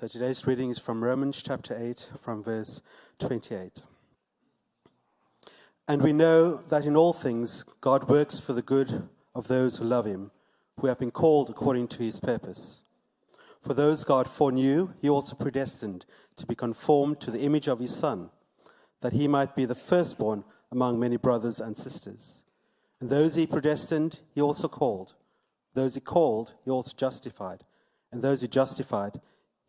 So today's reading is from Romans chapter 8, from verse 28. And we know that in all things God works for the good of those who love him, who have been called according to his purpose. For those God foreknew, he also predestined to be conformed to the image of his Son, that he might be the firstborn among many brothers and sisters. And those he predestined, he also called. Those he called, he also justified. And those he justified,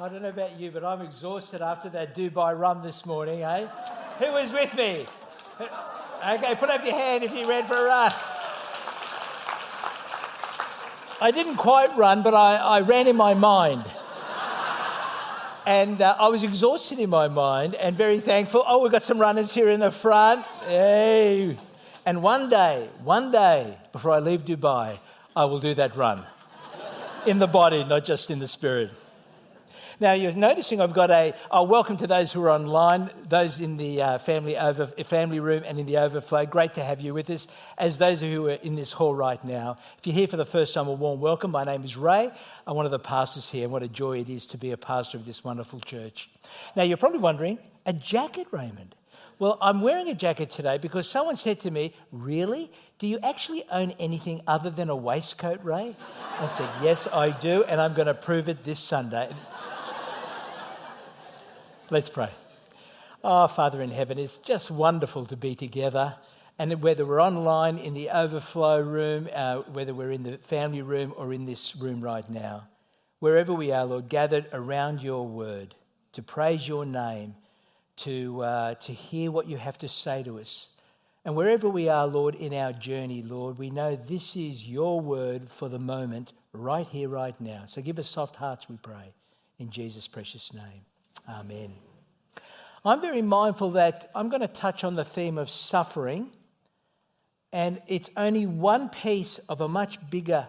I don't know about you, but I'm exhausted after that Dubai run this morning, eh? Who was with me? Okay, put up your hand if you ran for a run. I didn't quite run, but I, I ran in my mind. And uh, I was exhausted in my mind and very thankful. Oh, we've got some runners here in the front. Hey. And one day, one day, before I leave Dubai, I will do that run in the body, not just in the spirit. Now, you're noticing I've got a, a welcome to those who are online, those in the uh, family, over, family room and in the overflow. Great to have you with us. As those who are in this hall right now, if you're here for the first time, a warm welcome. My name is Ray. I'm one of the pastors here, and what a joy it is to be a pastor of this wonderful church. Now, you're probably wondering, a jacket, Raymond? Well, I'm wearing a jacket today because someone said to me, Really? Do you actually own anything other than a waistcoat, Ray? I said, Yes, I do, and I'm going to prove it this Sunday. Let's pray. Oh, Father in heaven, it's just wonderful to be together. And whether we're online in the overflow room, uh, whether we're in the family room or in this room right now, wherever we are, Lord, gathered around your word to praise your name, to, uh, to hear what you have to say to us. And wherever we are, Lord, in our journey, Lord, we know this is your word for the moment, right here, right now. So give us soft hearts, we pray, in Jesus' precious name. Amen. I'm very mindful that I'm going to touch on the theme of suffering, and it's only one piece of a much bigger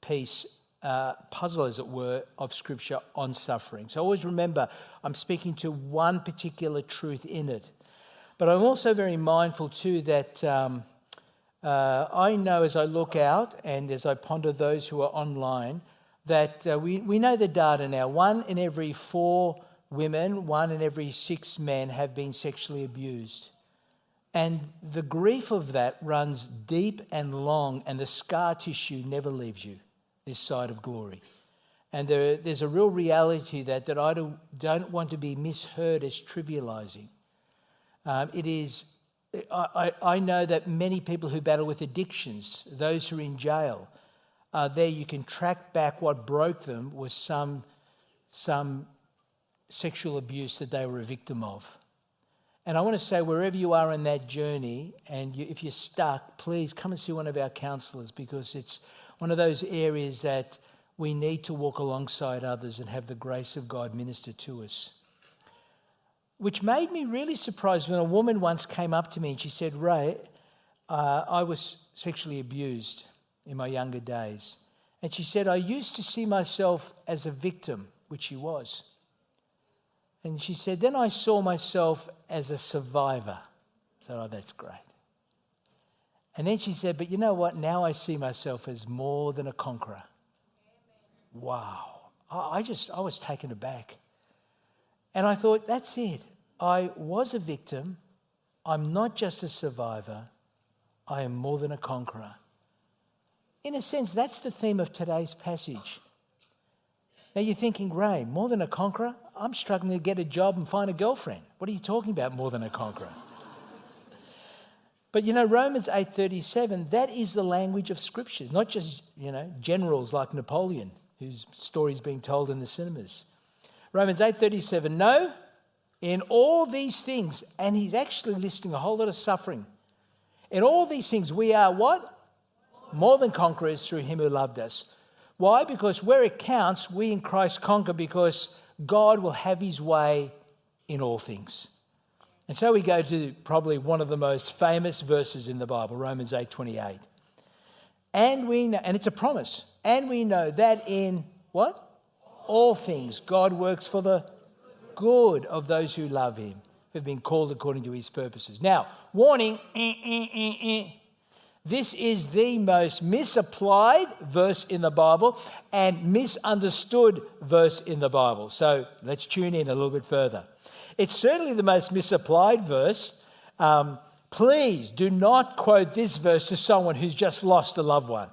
piece, uh, puzzle as it were, of Scripture on suffering. So always remember, I'm speaking to one particular truth in it. But I'm also very mindful too that um, uh, I know as I look out and as I ponder those who are online that uh, we, we know the data now. One in every four women, one in every six men, have been sexually abused. And the grief of that runs deep and long, and the scar tissue never leaves you this side of glory. And there, there's a real reality that, that I don't, want to be misheard as trivializing. Um, it is, I, I know that many people who battle with addictions, those who are in jail, uh, there you can track back what broke them was some, some sexual abuse that they were a victim of. And I want to say, wherever you are in that journey, and you, if you're stuck, please come and see one of our counselors because it's one of those areas that we need to walk alongside others and have the grace of God minister to us. Which made me really surprised when a woman once came up to me and she said, Ray, uh, I was sexually abused in my younger days. And she said, I used to see myself as a victim, which she was. And she said, Then I saw myself as a survivor. I thought, oh, that's great. And then she said, But you know what? Now I see myself as more than a conqueror. Wow. I just, I was taken aback. And I thought, that's it. I was a victim. I'm not just a survivor. I am more than a conqueror. In a sense, that's the theme of today's passage. Now you're thinking, Ray, more than a conqueror? I'm struggling to get a job and find a girlfriend. What are you talking about, more than a conqueror? but you know, Romans 8:37, that is the language of scriptures, not just, you know, generals like Napoleon, whose story is being told in the cinemas. Romans 8:37, no, in all these things, and he's actually listing a whole lot of suffering. In all these things, we are what? More than conquerors through him who loved us. Why? Because where it counts, we in Christ conquer because God will have his way in all things. And so we go to probably one of the most famous verses in the Bible, Romans 8:28. And we know, and it's a promise, and we know that in what? All things God works for the good of those who love him, who've been called according to his purposes. Now, warning, eh, eh, eh, this is the most misapplied verse in the Bible and misunderstood verse in the Bible. So let's tune in a little bit further. It's certainly the most misapplied verse. Um, please do not quote this verse to someone who's just lost a loved one.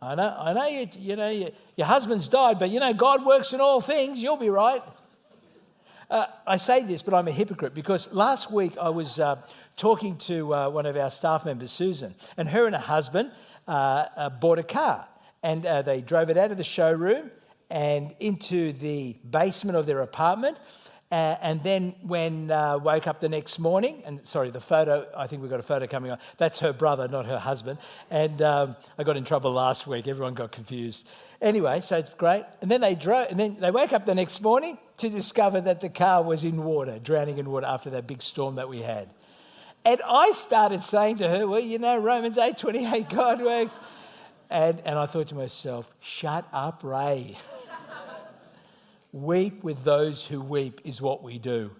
I know, I know you, you know, you, your husband's died, but you know, God works in all things. You'll be right. Uh, I say this, but I'm a hypocrite because last week I was uh, talking to uh, one of our staff members, Susan, and her and her husband uh, uh, bought a car. And uh, they drove it out of the showroom and into the basement of their apartment. Uh, and then when uh, woke up the next morning, and sorry, the photo, I think we've got a photo coming on. That's her brother, not her husband. And um, I got in trouble last week. Everyone got confused. Anyway, so it's great. And then they drove, and then they wake up the next morning to discover that the car was in water, drowning in water after that big storm that we had. And I started saying to her, well, you know, Romans 8.28, God works. And, and I thought to myself, shut up, Ray. weep with those who weep is what we do.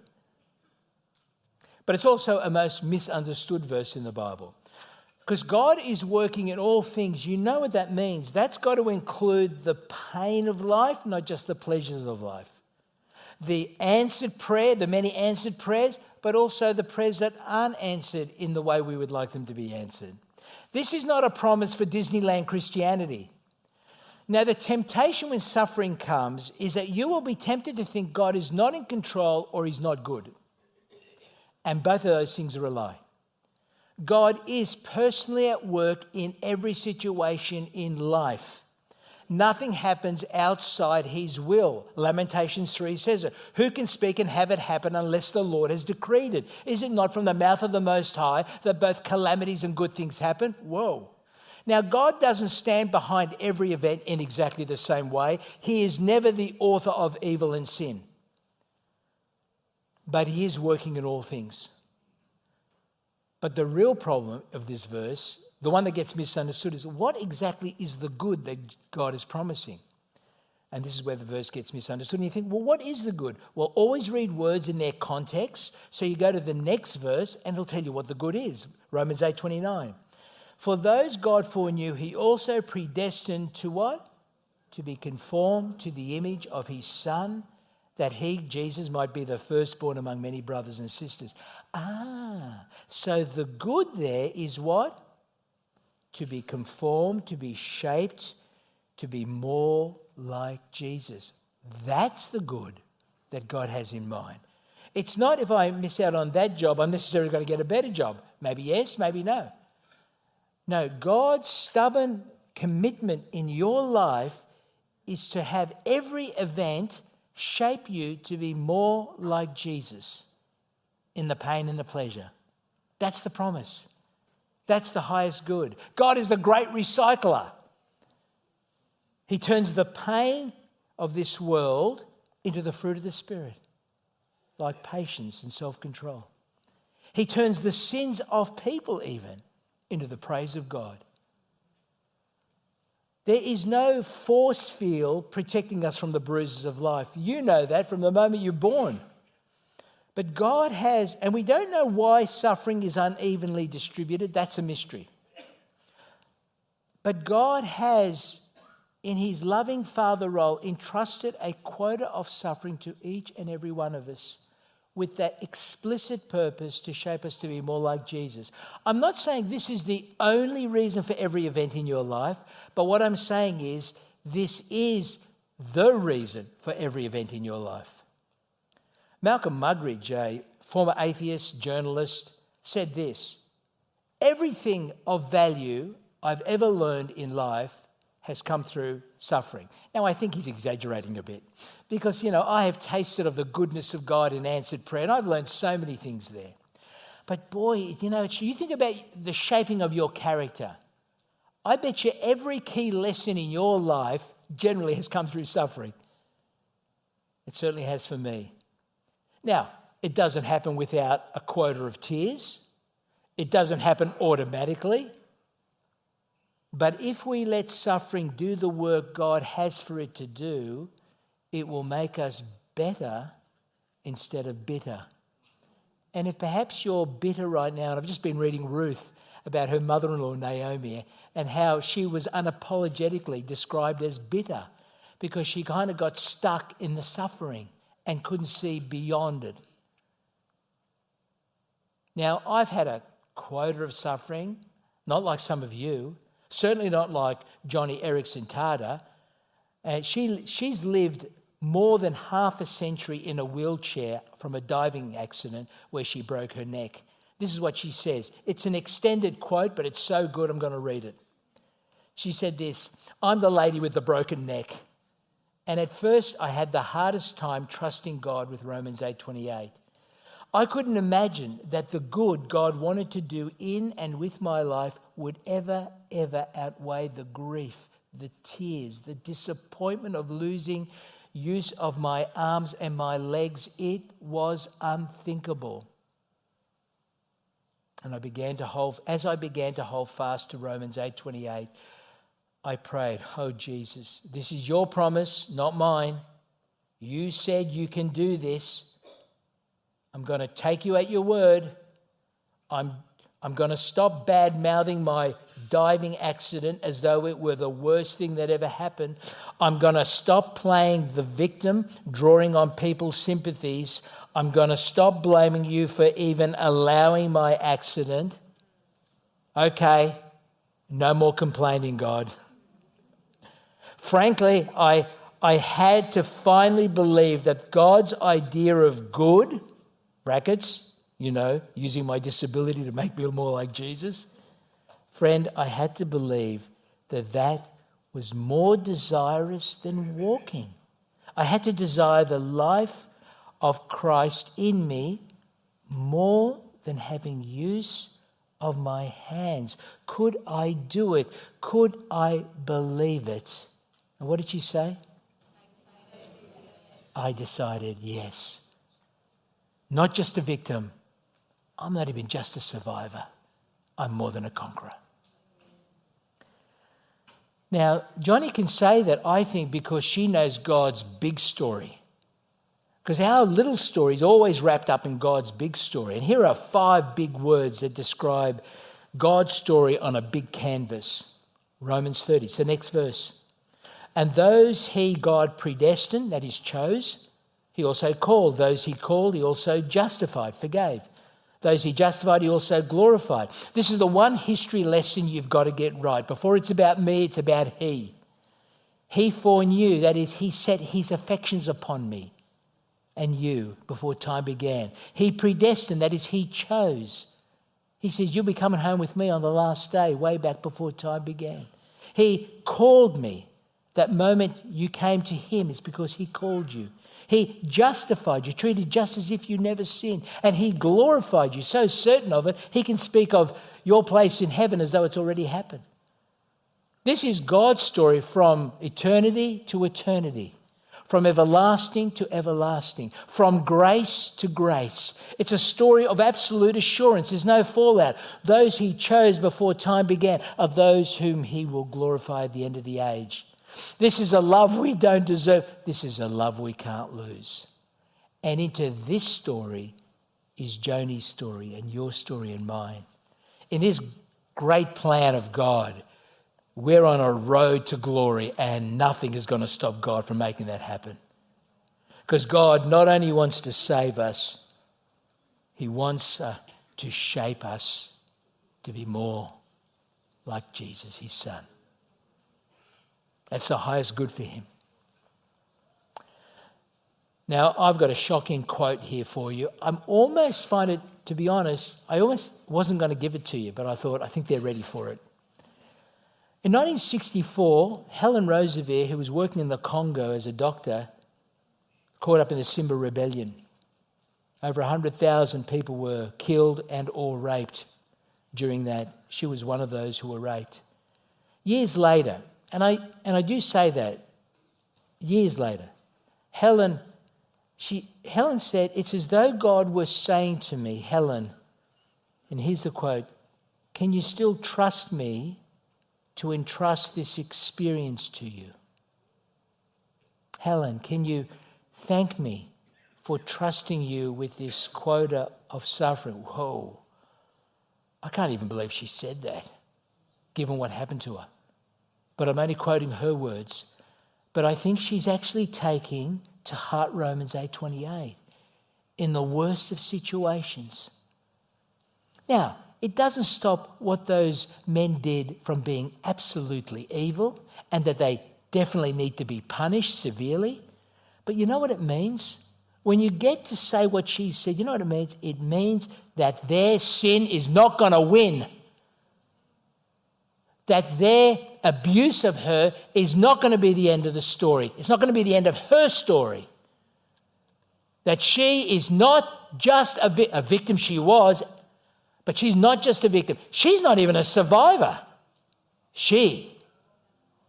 But it's also a most misunderstood verse in the Bible. Because God is working in all things. You know what that means. That's got to include the pain of life, not just the pleasures of life. The answered prayer, the many answered prayers, but also the prayers that aren't answered in the way we would like them to be answered. This is not a promise for Disneyland Christianity. Now, the temptation when suffering comes is that you will be tempted to think God is not in control or He's not good. And both of those things are a lie. God is personally at work in every situation in life. Nothing happens outside his will. Lamentations 3 says it. Who can speak and have it happen unless the Lord has decreed it? Is it not from the mouth of the Most High that both calamities and good things happen? Whoa. Now, God doesn't stand behind every event in exactly the same way. He is never the author of evil and sin. But He is working in all things. But the real problem of this verse the one that gets misunderstood is what exactly is the good that God is promising? And this is where the verse gets misunderstood. And you think, well, what is the good? Well, always read words in their context. So you go to the next verse and it'll tell you what the good is. Romans 8 29. For those God foreknew, he also predestined to what? To be conformed to the image of his Son, that he, Jesus, might be the firstborn among many brothers and sisters. Ah, so the good there is what? To be conformed, to be shaped, to be more like Jesus. That's the good that God has in mind. It's not if I miss out on that job, I'm necessarily going to get a better job. Maybe yes, maybe no. No, God's stubborn commitment in your life is to have every event shape you to be more like Jesus in the pain and the pleasure. That's the promise. That's the highest good. God is the great recycler. He turns the pain of this world into the fruit of the Spirit, like patience and self control. He turns the sins of people, even, into the praise of God. There is no force field protecting us from the bruises of life. You know that from the moment you're born. But God has, and we don't know why suffering is unevenly distributed. That's a mystery. But God has, in his loving father role, entrusted a quota of suffering to each and every one of us with that explicit purpose to shape us to be more like Jesus. I'm not saying this is the only reason for every event in your life, but what I'm saying is this is the reason for every event in your life. Malcolm Muggeridge, a former atheist journalist, said this Everything of value I've ever learned in life has come through suffering. Now, I think he's exaggerating a bit because, you know, I have tasted of the goodness of God in answered prayer and I've learned so many things there. But boy, you know, you think about the shaping of your character. I bet you every key lesson in your life generally has come through suffering. It certainly has for me. Now, it doesn't happen without a quota of tears, it doesn't happen automatically. But if we let suffering do the work God has for it to do, it will make us better instead of bitter. And if perhaps you're bitter right now, and I've just been reading Ruth about her mother in law, Naomi, and how she was unapologetically described as bitter because she kind of got stuck in the suffering and couldn't see beyond it. Now, I've had a quota of suffering, not like some of you, certainly not like Joni Eareckson Tada. And she, she's lived more than half a century in a wheelchair from a diving accident where she broke her neck. This is what she says. It's an extended quote, but it's so good I'm going to read it. She said this I'm the lady with the broken neck. And at first, I had the hardest time trusting God with Romans 8:28. I couldn't imagine that the good God wanted to do in and with my life would ever, ever outweigh the grief, the tears, the disappointment of losing use of my arms and my legs. It was unthinkable. And I began to hold, as I began to hold fast to Romans 8:28, I prayed, Oh, Jesus, this is your promise, not mine. You said you can do this. I'm going to take you at your word. I'm, I'm going to stop bad mouthing my diving accident as though it were the worst thing that ever happened. I'm going to stop playing the victim, drawing on people's sympathies. I'm going to stop blaming you for even allowing my accident. Okay, no more complaining, God. Frankly, I, I had to finally believe that God's idea of good, brackets, you know, using my disability to make me more like Jesus, friend, I had to believe that that was more desirous than walking. I had to desire the life of Christ in me more than having use of my hands. Could I do it? Could I believe it? And what did she say? I decided yes. Not just a victim. I'm not even just a survivor. I'm more than a conqueror. Now, Joni can say that, I think, because she knows God's big story. Because our little story is always wrapped up in God's big story. And here are five big words that describe God's story on a big canvas. Romans 30. It's the next verse. And those he, God, predestined, that is, chose, he also called. Those he called, he also justified, forgave. Those he justified, he also glorified. This is the one history lesson you've got to get right. Before it's about me, it's about he. He foreknew, that is, he set his affections upon me and you before time began. He predestined, that is, he chose. He says, You'll be coming home with me on the last day, way back before time began. He called me. That moment you came to Him is because He called you. He justified you, treated just as if you never sinned, and He glorified you, so certain of it, He can speak of your place in heaven as though it's already happened. This is God's story from eternity to eternity, from everlasting to everlasting, from grace to grace. It's a story of absolute assurance. There's no fallout. Those He chose before time began are those whom He will glorify at the end of the age. This is a love we don't deserve. This is a love we can't lose. And into this story, is Joni's story and your story and mine. In this great plan of God, we're on a road to glory, and nothing is going to stop God from making that happen. Because God not only wants to save us, He wants uh, to shape us to be more like Jesus, His Son. That's the highest good for Him. Now, I've got a shocking quote here for you. I'm almost find it, to be honest, I almost wasn't going to give it to you, but I thought, I think they're ready for it. In 1964, Helen Roseveare, who was working in the Congo as a doctor, caught up in the Simba Rebellion. Over 100,000 people were killed and or raped during that. She was one of those who were raped. Years later, and I, and I do say that, years later, Helen she, Helen said, It's as though God was saying to me, Helen, and here's the quote Can you still trust me to entrust this experience to you? Helen, can you thank me for trusting you with this quota of suffering? Whoa. I can't even believe she said that, given what happened to her. But I'm only quoting her words. But I think she's actually taking to heart Romans 8:28 in the worst of situations. Now, it doesn't stop what those men did from being absolutely evil and that they definitely need to be punished severely. But you know what it means? When you get to say what she said, you know what it means? It means that their sin is not going to win. That their abuse of her is not going to be the end of the story. It's not going to be the end of her story. That she is not just a, vi- a victim, she was, but she's not just a victim. She's not even a survivor. She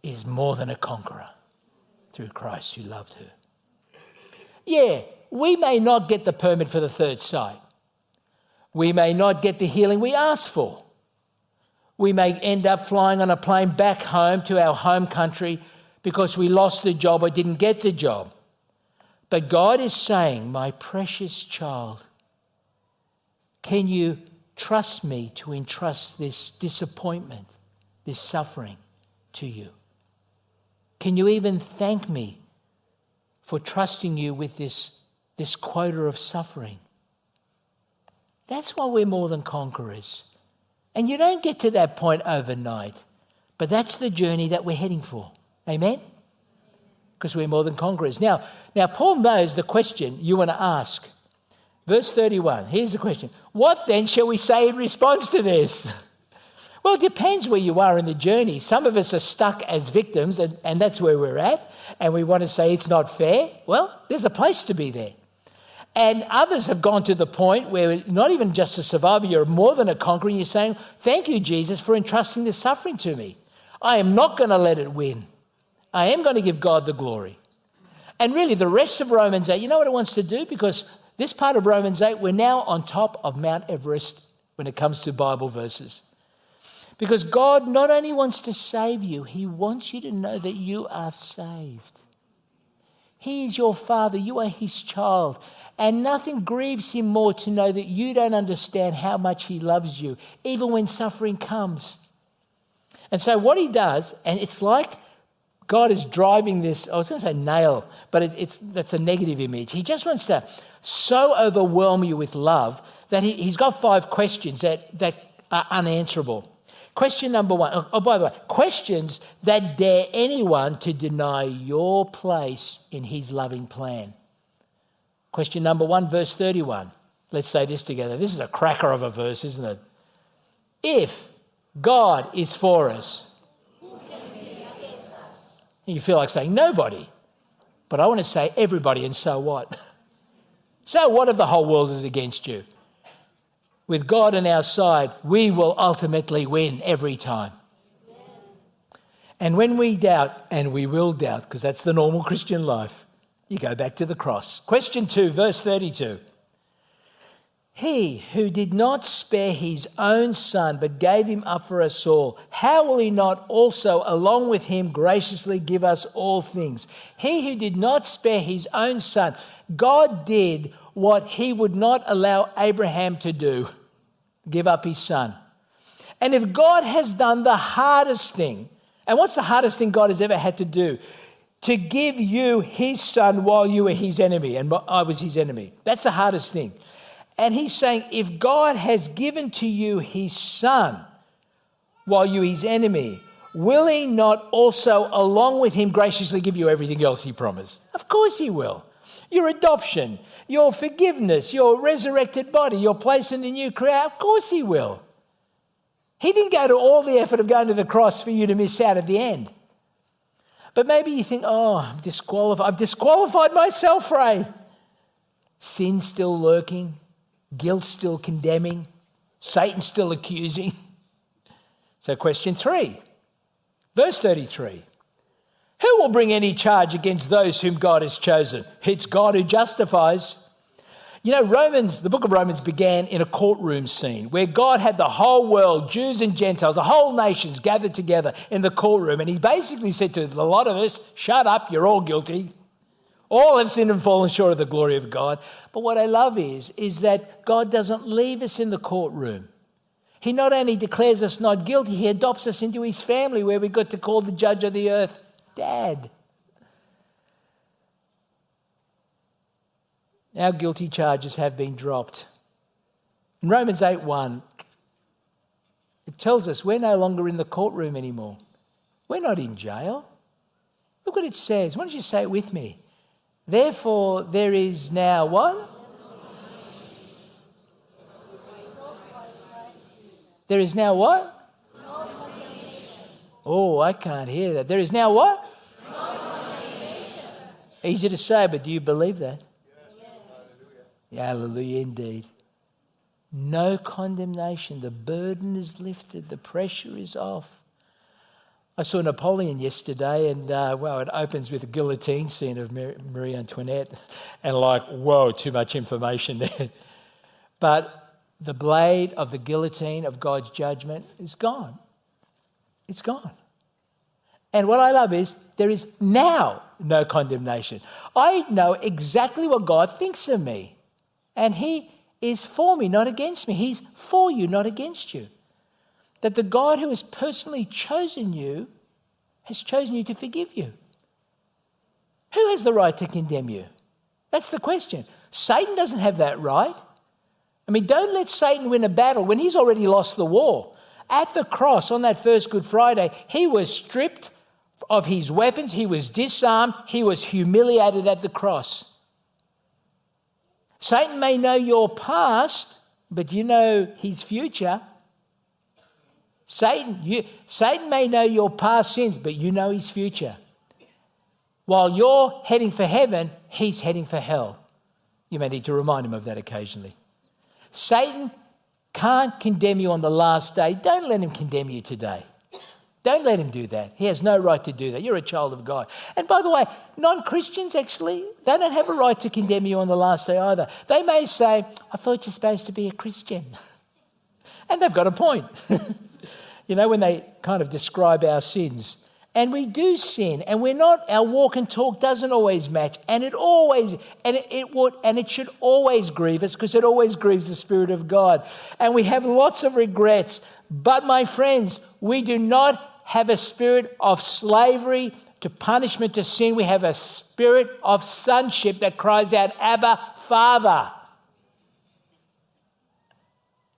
is more than a conqueror through Christ who loved her. Yeah, we may not get the permit for the third site. We may not get the healing we ask for we may end up flying on a plane back home to our home country because we lost the job or didn't get the job. But God is saying, My precious child, can you trust me to entrust this disappointment, this suffering to you? Can you even thank me for trusting you with this, this quota of suffering? That's why we're more than conquerors. And you don't get to that point overnight, but that's the journey that we're heading for. Amen? Because we're more than conquerors. Now, now, Paul knows the question you want to ask. Verse 31, here's the question What then shall we say in response to this? Well, it depends where you are in the journey. Some of us are stuck as victims, and, and that's where we're at, and we want to say it's not fair. Well, there's a place to be there. And others have gone to the point where not even just a survivor, you're more than a conqueror. You're saying, Thank you, Jesus, for entrusting this suffering to me. I am not going to let it win. I am going to give God the glory. And really, the rest of Romans 8, you know what it wants to do? Because this part of Romans 8, we're now on top of Mount Everest when it comes to Bible verses. Because God not only wants to save you, He wants you to know that you are saved. He is your Father, you are His child. And nothing grieves him more to know that you don't understand how much he loves you, even when suffering comes. And so, what he does, and it's like God is driving this, I was going to say nail, but it, it's, that's a negative image. He just wants to so overwhelm you with love that he, he's got five questions that, that are unanswerable. Question number one, oh, oh, by the way, questions that dare anyone to deny your place in his loving plan. Question number one, verse 31. Let's say this together. This is a cracker of a verse, isn't it? If God is for us, who can be against us, you feel like saying nobody. But I want to say everybody, and so what? so what if the whole world is against you? With God on our side, we will ultimately win every time. And when we doubt, and we will doubt, because that's the normal Christian life, you go back to the cross. Question 2, verse 32. He who did not spare his own son, but gave him up for us all, how will he not also, along with him, graciously give us all things? He who did not spare his own son, God did what he would not allow Abraham to do give up his son. And if God has done the hardest thing, and what's the hardest thing God has ever had to do? To give you his son while you were his enemy, and I was his enemy. That's the hardest thing. And he's saying, if God has given to you his son while you his enemy, will he not also, along with him, graciously give you everything else he promised? Of course he will. Your adoption, your forgiveness, your resurrected body, your place in the new creation, of course he will. He didn't go to all the effort of going to the cross for you to miss out at the end. But maybe you think, oh, I'm disqualified. I've disqualified myself, Ray. Sin still lurking, guilt still condemning, Satan still accusing. So, question three, verse 33 Who will bring any charge against those whom God has chosen? It's God who justifies. You know, Romans, the book of Romans began in a courtroom scene where God had the whole world, Jews and Gentiles, the whole nations gathered together in the courtroom. And he basically said to a lot of us, Shut up, you're all guilty. All have sinned and fallen short of the glory of God. But what I love is, is that God doesn't leave us in the courtroom. He not only declares us not guilty, he adopts us into his family where we got to call the judge of the earth dad. Our guilty charges have been dropped. In Romans 8 1, it tells us we're no longer in the courtroom anymore. We're not in jail. Look what it says. Why don't you say it with me? Therefore, there is now what? There is now what? Oh, I can't hear that. There is now what? No condemnation. Easy to say, but do you believe that? Yes. yes. Hallelujah, indeed. No condemnation. The burden is lifted, the pressure is off. I saw Napoleon yesterday, and uh, well, it opens with a guillotine scene of Marie Antoinette, and like, whoa, too much information there. but the blade of the guillotine of God's judgment is gone. It's gone. And what I love is there is now no condemnation. I know exactly what God thinks of me. And He is for me, not against me. He's for you, not against you. That the God who has personally chosen you has chosen you to forgive you. Who has the right to condemn you? That's the question. Satan doesn't have that right. I mean, don't let Satan win a battle when he's already lost the war. At the cross on that first Good Friday, he was stripped of his weapons, he was disarmed, he was humiliated at the cross. Satan may know your past, but you know his future. Satan, you, Satan may know your past sins, but you know his future. While you're heading for heaven, he's heading for hell. You may need to remind him of that occasionally. Satan can't condemn you on the last day. Don't let him condemn you today. Don't let him do that. He has no right to do that. You're a child of God. And by the way, non Christians actually, they don't have a right to condemn you on the last day either. They may say, I thought you're supposed to be a Christian. And they've got a point. you know, when they kind of describe our sins. And we do sin, and we're not, our walk and talk doesn't always match. And it always, and it, it would, and it should always grieve us because it always grieves the Spirit of God. And we have lots of regrets. But my friends, we do not have a spirit of slavery to punishment to sin. We have a spirit of sonship that cries out, Abba, Father.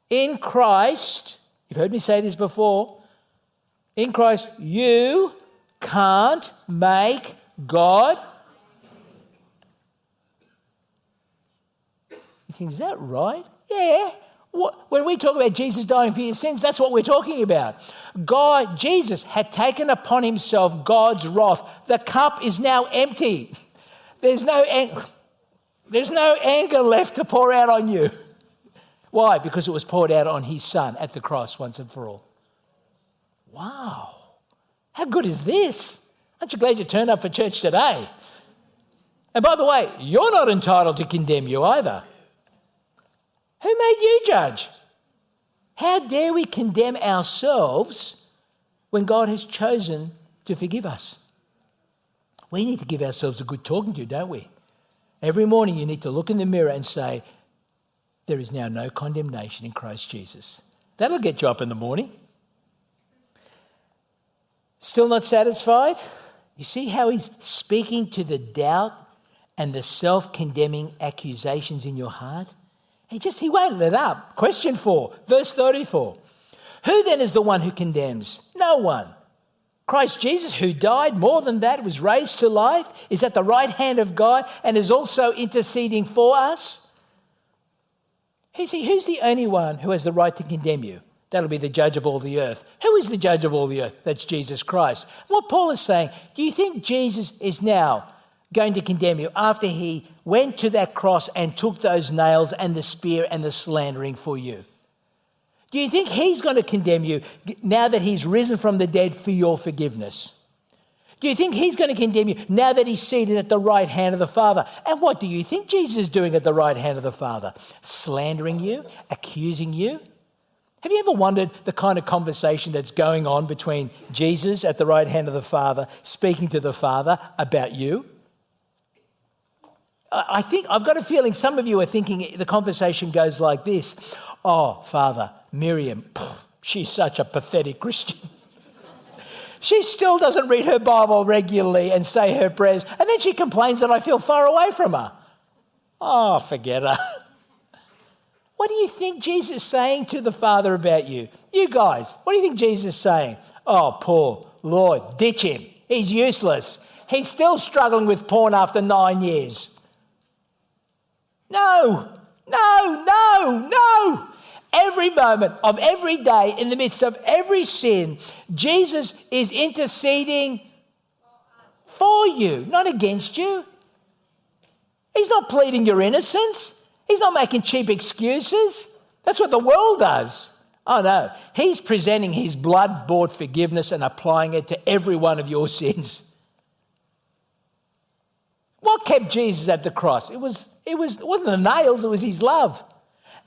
In Christ, you've heard me say this before, in Christ, you can't make God. You think, is that right? Yeah. When we talk about Jesus dying for your sins, that's what we're talking about. God, Jesus, had taken upon himself God's wrath. The cup is now empty. There's no, ang- there's no anger left to pour out on you. Why? Because it was poured out on his son at the cross once and for all. Wow. How good is this? Aren't you glad you turned up for church today? And by the way, you're not entitled to condemn you either. Who made you judge? How dare we condemn ourselves when God has chosen to forgive us? We need to give ourselves a good talking to, don't we? Every morning you need to look in the mirror and say, There is now no condemnation in Christ Jesus. That'll get you up in the morning. Still not satisfied? You see how he's speaking to the doubt and the self condemning accusations in your heart? He just, he won't let up. Question four, verse 34. Who then is the one who condemns? No one. Christ Jesus, who died, more than that, was raised to life, is at the right hand of God, and is also interceding for us. Who's, he, who's the only one who has the right to condemn you? That'll be the judge of all the earth. Who is the judge of all the earth? That's Jesus Christ. What Paul is saying, do you think Jesus is now going to condemn you after he went to that cross and took those nails and the spear and the slandering for you? Do you think he's going to condemn you now that he's risen from the dead for your forgiveness? Do you think he's going to condemn you now that he's seated at the right hand of the Father? And what do you think Jesus is doing at the right hand of the Father? Slandering you, accusing you? Have you ever wondered the kind of conversation that's going on between Jesus at the right hand of the Father, speaking to the Father about you? I think I've got a feeling some of you are thinking the conversation goes like this Oh, Father, Miriam, she's such a pathetic Christian. she still doesn't read her Bible regularly and say her prayers, and then she complains that I feel far away from her. Oh, forget her. What do you think Jesus is saying to the Father about you? You guys, what do you think Jesus is saying? Oh, Paul, Lord, ditch him. He's useless. He's still struggling with porn after nine years. No, no, no, no every moment of every day, in the midst of every sin, Jesus is interceding for you, not against you. He's not pleading your innocence. He's not making cheap excuses. That's what the world does. Oh no, he's presenting his blood bought forgiveness and applying it to every one of your sins. What kept Jesus at the cross? It, was, it, was, it wasn't the nails, it was his love.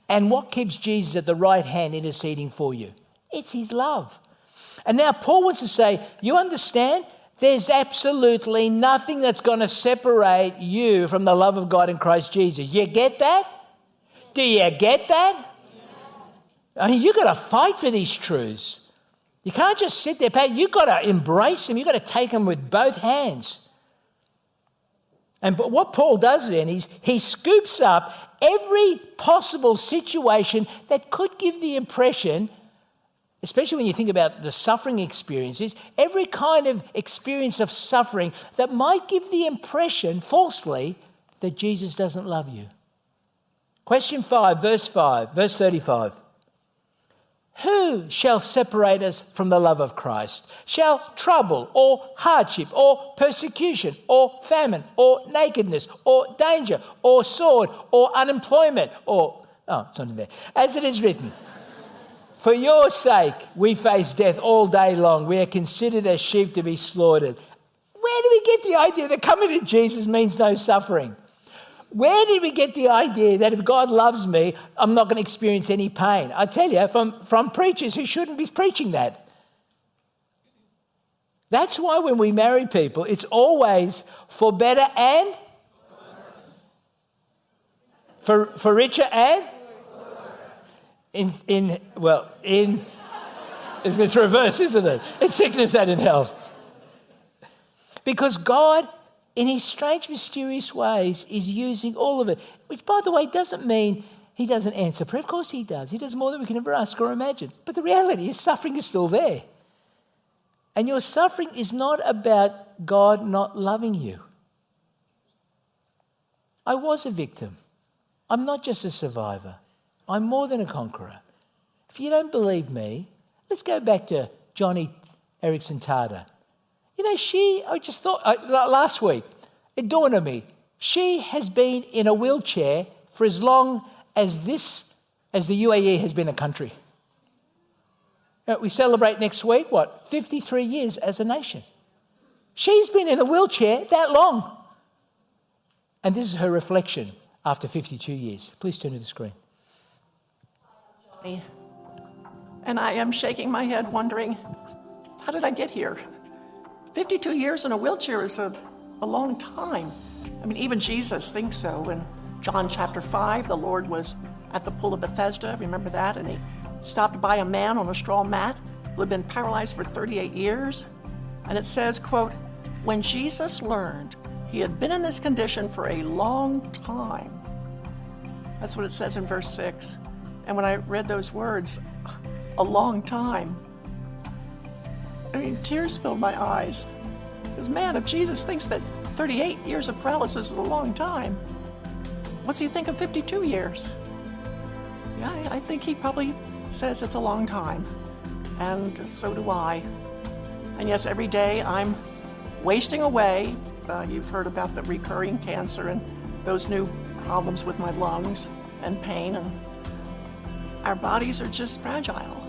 And what keeps Jesus at the right hand interceding for you? It's his love. And now Paul wants to say, you understand? There's absolutely nothing that's going to separate you from the love of God in Christ Jesus. You get that? Do you get that? I mean, you've got to fight for these truths. You can't just sit there, Pat. You've got to embrace them. You've got to take them with both hands. And but what Paul does then is he scoops up every possible situation that could give the impression, especially when you think about the suffering experiences, every kind of experience of suffering that might give the impression falsely that Jesus doesn't love you. Question 5, verse 5, verse 35. Who shall separate us from the love of Christ? Shall trouble or hardship or persecution or famine or nakedness or danger or sword or unemployment or, oh, it's not in there. As it is written, for your sake we face death all day long. We are considered as sheep to be slaughtered. Where do we get the idea that coming to Jesus means no suffering? Where did we get the idea that if God loves me, I'm not going to experience any pain? I tell you, from, from preachers who shouldn't be preaching that. That's why when we marry people, it's always for better and for, for richer and in, in well, in it's, it's reverse, isn't it? In sickness and in health. Because God in his strange, mysterious ways, is using all of it, which, by the way, doesn't mean he doesn't answer prayer. Of course, he does. He does more than we can ever ask or imagine. But the reality is, suffering is still there. And your suffering is not about God not loving you. I was a victim. I'm not just a survivor, I'm more than a conqueror. If you don't believe me, let's go back to Joni Eareckson Tada. You know, she, I just thought, uh, last week, it dawned on me, she has been in a wheelchair for as long as this, as the UAE has been a country. Uh, we celebrate next week, what, 53 years as a nation. She's been in a wheelchair that long. And this is her reflection after 52 years. Please turn to the screen. And I am shaking my head, wondering, how did I get here? 52 years in a wheelchair is a, a long time. I mean, even Jesus thinks so. In John chapter 5, the Lord was at the pool of Bethesda. Remember that? And he stopped by a man on a straw mat who had been paralyzed for 38 years. And it says, quote, when Jesus learned he had been in this condition for a long time. That's what it says in verse 6. And when I read those words, a long time, I mean, tears filled my eyes. Because, man, if Jesus thinks that 38 years of paralysis is a long time, what's he think of 52 years? Yeah, I think he probably says it's a long time. And so do I. And yes, every day I'm wasting away. Uh, you've heard about the recurring cancer and those new problems with my lungs and pain, and our bodies are just fragile.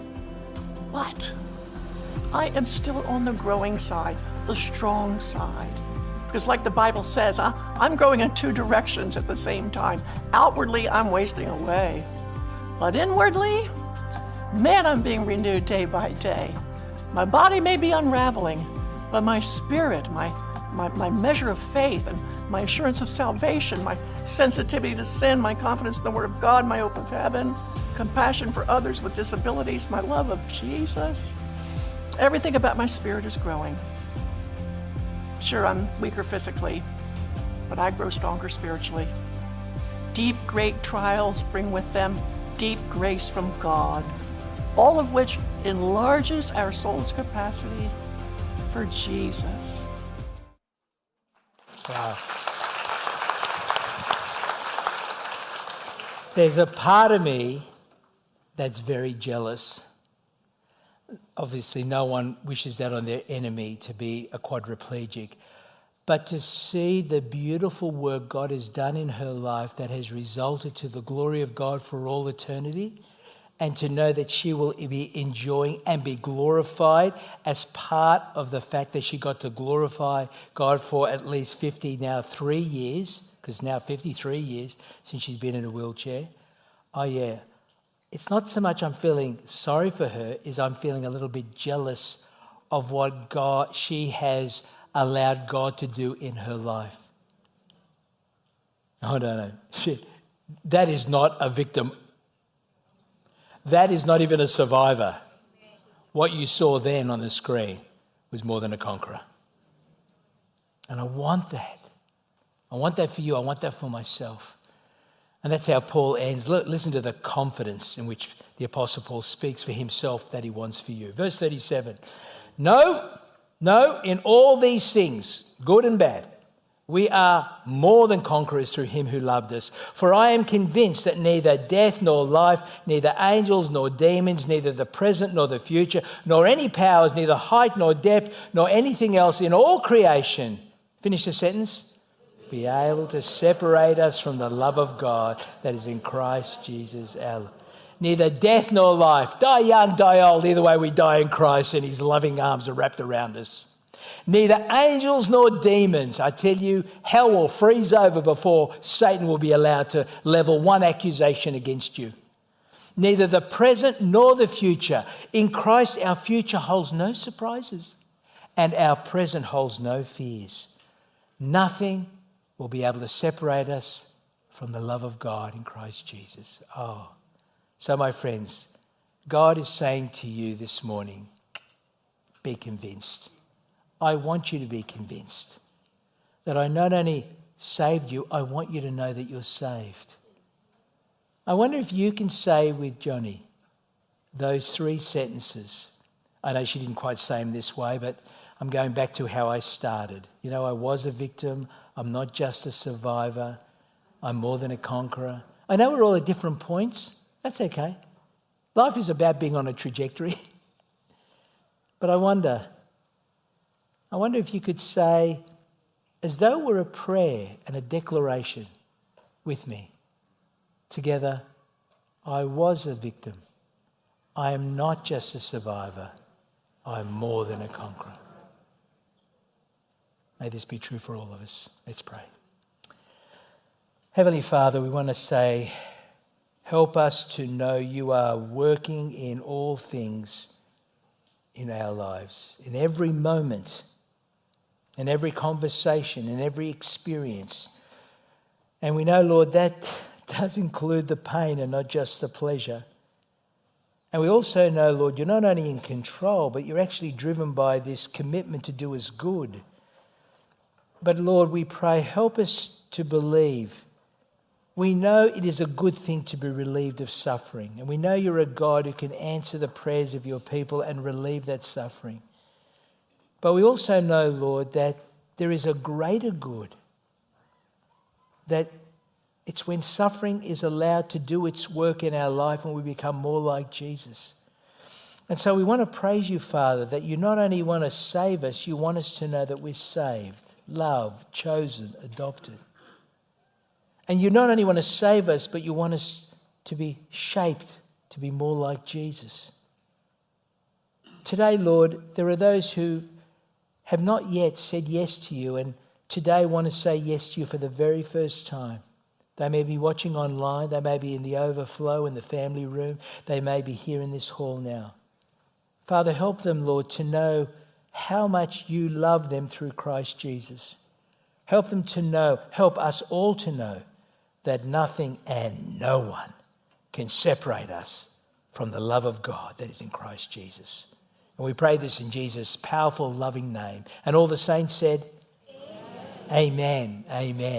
But I am still on the growing side, the strong side. Because, like the Bible says, I, I'm growing in two directions at the same time. Outwardly, I'm wasting away. But inwardly, man, I'm being renewed day by day. My body may be unraveling, but my spirit, my, my, my measure of faith, and my assurance of salvation, my sensitivity to sin, my confidence in the Word of God, my hope of heaven, compassion for others with disabilities, my love of Jesus, everything about my spirit is growing. Sure, I'm weaker physically, but I grow stronger spiritually. Deep, great trials bring with them deep grace from God, all of which enlarges our soul's capacity for Jesus. Wow. There's a part of me that's very jealous. Obviously, no one wishes that on their enemy to be a quadriplegic. But to see the beautiful work God has done in her life that has resulted to the glory of God for all eternity, and to know that she will be enjoying and be glorified as part of the fact that she got to glorify God for at least 50, now three years, because now 53 years since she's been in a wheelchair. Oh, yeah. It's not so much I'm feeling sorry for her, is I'm feeling a little bit jealous of what God she has allowed God to do in her life. Oh, no, no. She, that is not a victim that is not even a survivor. What you saw then on the screen was more than a conqueror. And I want that. I want that for you. I want that for myself. And that's how Paul ends. Listen to the confidence in which the Apostle Paul speaks for himself that he wants for you. Verse 37 No, no, in all these things, good and bad, we are more than conquerors through him who loved us. For I am convinced that neither death nor life, neither angels nor demons, neither the present nor the future, nor any powers, neither height nor depth, nor anything else in all creation, finish the sentence, be able to separate us from the love of God that is in Christ Jesus our Lord. Neither death nor life, die young, die old, either way we die in Christ and his loving arms are wrapped around us Neither angels nor demons. I tell you, hell will freeze over before Satan will be allowed to level one accusation against you. Neither the present nor the future. In Christ, our future holds no surprises, and our present holds no fears. Nothing will be able to separate us from the love of God in Christ Jesus. Oh, so my friends, God is saying to you this morning be convinced. I want you to be convinced that I not only saved you, I want you to know that you're saved. I wonder if you can say with Joni those three sentences. I know she didn't quite say them this way, but I'm going back to how I started. You know, I was a victim. I'm not just a survivor. I'm more than a conqueror. I know we're all at different points. That's okay. Life is about being on a trajectory. but I wonder I wonder if you could say, as though it were a prayer and a declaration with me, together, I was a victim. I am not just a survivor, I am more than a conqueror. May this be true for all of us. Let's pray. Heavenly Father, we want to say, help us to know you are working in all things in our lives, in every moment in every conversation, in every experience, And we know, Lord, that does include the pain and not just the pleasure. And we also know, Lord, you're not only in control, but you're actually driven by this commitment to do us good. But Lord, we pray, help us to believe. We know it is a good thing to be relieved of suffering. And we know you're a God who can answer the prayers of your people and relieve that suffering. But we also know, Lord, that there is a greater good. That it's when suffering is allowed to do its work in our life and we become more like Jesus. And so we want to praise you, Father, that you not only want to save us, you want us to know that we're saved, loved, chosen, adopted. And you not only want to save us, but you want us to be shaped to be more like Jesus. Today, Lord, there are those who have not yet said yes to you and today want to say yes to you for the very first time. They may be watching online. They may be in the overflow in the family room. They may be here in this hall now. Father, help them, Lord, to know how much you love them through Christ Jesus. Help them to know, help us all to know that nothing and no one can separate us from the love of God that is in Christ Jesus. And we pray this in Jesus' powerful, loving name. And all the saints said, Amen. Amen. Amen.